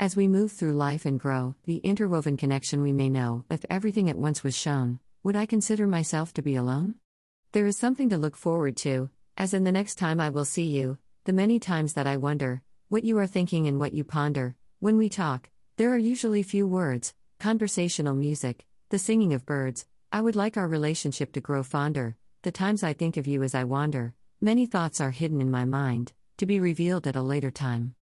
As we move through life and grow, the interwoven connection we may know, if everything at once was shown, would I consider myself to be alone? There is something to look forward to, as in the next time I will see you, the many times that I wonder, what you are thinking and what you ponder. When we talk, there are usually few words, conversational music, the singing of birds. I would like our relationship to grow fonder, the times I think of you as I wander, many thoughts are hidden in my mind, to be revealed at a later time.